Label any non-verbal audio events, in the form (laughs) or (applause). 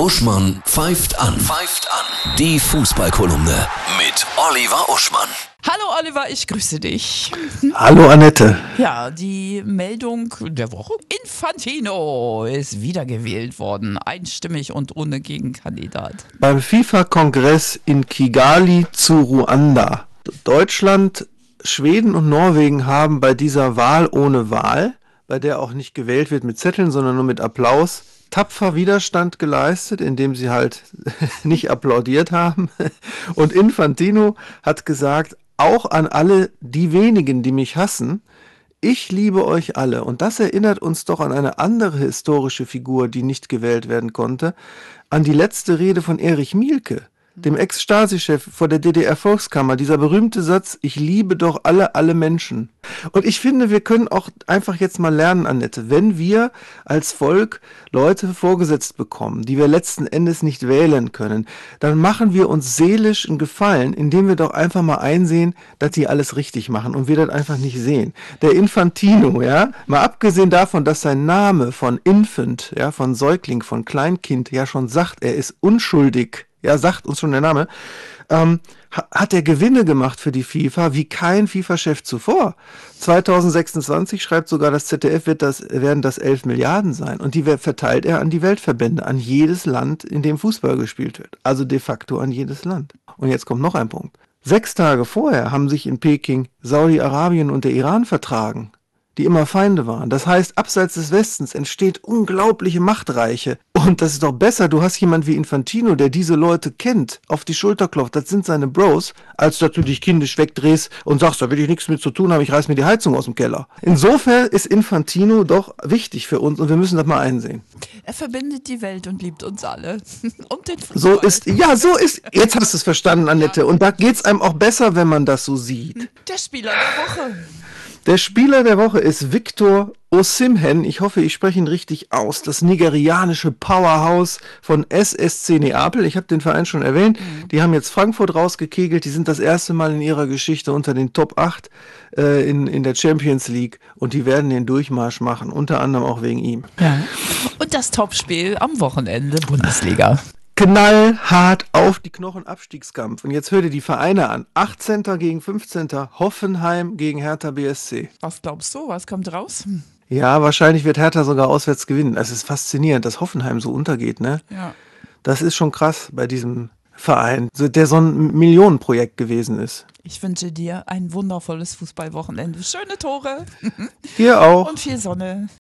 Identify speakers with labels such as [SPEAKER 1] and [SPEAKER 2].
[SPEAKER 1] Uschmann pfeift an. Pfeift an. Die Fußballkolumne mit Oliver Uschmann.
[SPEAKER 2] Hallo Oliver, ich grüße dich.
[SPEAKER 3] Hallo Annette.
[SPEAKER 2] Ja, die Meldung der Woche. Infantino ist wiedergewählt worden, einstimmig und ohne Gegenkandidat.
[SPEAKER 3] Beim FIFA-Kongress in Kigali zu Ruanda. Deutschland, Schweden und Norwegen haben bei dieser Wahl ohne Wahl, bei der auch nicht gewählt wird mit Zetteln, sondern nur mit Applaus, tapfer Widerstand geleistet, indem sie halt (laughs) nicht applaudiert haben. Und Infantino hat gesagt, auch an alle die wenigen, die mich hassen, ich liebe euch alle. Und das erinnert uns doch an eine andere historische Figur, die nicht gewählt werden konnte, an die letzte Rede von Erich Mielke dem Ex-Stasi-Chef vor der DDR-Volkskammer, dieser berühmte Satz, ich liebe doch alle, alle Menschen. Und ich finde, wir können auch einfach jetzt mal lernen, Annette, wenn wir als Volk Leute vorgesetzt bekommen, die wir letzten Endes nicht wählen können, dann machen wir uns seelisch einen Gefallen, indem wir doch einfach mal einsehen, dass die alles richtig machen und wir das einfach nicht sehen. Der Infantino, ja, mal abgesehen davon, dass sein Name von Infant, ja, von Säugling, von Kleinkind ja schon sagt, er ist unschuldig ja, sagt uns schon der Name, ähm, hat er Gewinne gemacht für die FIFA wie kein FIFA-Chef zuvor. 2026 schreibt sogar das ZDF, wird das, werden das 11 Milliarden sein. Und die verteilt er an die Weltverbände, an jedes Land, in dem Fußball gespielt wird. Also de facto an jedes Land. Und jetzt kommt noch ein Punkt. Sechs Tage vorher haben sich in Peking Saudi-Arabien und der Iran vertragen die immer Feinde waren. Das heißt, abseits des Westens entsteht unglaubliche Machtreiche. Und das ist doch besser, du hast jemand wie Infantino, der diese Leute kennt, auf die Schulter klopft, das sind seine Bros, als dass du dich kindisch wegdrehst und sagst, da will ich nichts mit zu tun haben, ich reiß mir die Heizung aus dem Keller. Insofern ist Infantino doch wichtig für uns und wir müssen das mal einsehen.
[SPEAKER 2] Er verbindet die Welt und liebt uns alle. (laughs) und den
[SPEAKER 3] Fußball. So ist, ja, so ist, jetzt hast du es verstanden, Annette. Und da geht es einem auch besser, wenn man das so sieht.
[SPEAKER 2] Der Spieler der Woche.
[SPEAKER 3] Der Spieler der Woche ist Victor Osimhen. Ich hoffe, ich spreche ihn richtig aus. Das nigerianische Powerhouse von SSC Neapel. Ich habe den Verein schon erwähnt. Mhm. Die haben jetzt Frankfurt rausgekegelt. Die sind das erste Mal in ihrer Geschichte unter den Top 8 äh, in, in der Champions League. Und die werden den Durchmarsch machen. Unter anderem auch wegen ihm.
[SPEAKER 2] Ja. Und das Topspiel am Wochenende Bundesliga
[SPEAKER 3] knallhart auf die Knochenabstiegskampf. Und jetzt hör dir die Vereine an. 18. gegen 15. Hoffenheim gegen Hertha BSC.
[SPEAKER 2] Was glaubst du? Was kommt raus?
[SPEAKER 3] Ja, wahrscheinlich wird Hertha sogar auswärts gewinnen. Es ist faszinierend, dass Hoffenheim so untergeht, ne?
[SPEAKER 2] Ja.
[SPEAKER 3] Das ist schon krass bei diesem Verein, der so ein Millionenprojekt gewesen ist.
[SPEAKER 2] Ich wünsche dir ein wundervolles Fußballwochenende. Schöne Tore. (laughs)
[SPEAKER 3] Dir auch.
[SPEAKER 2] Und viel Sonne.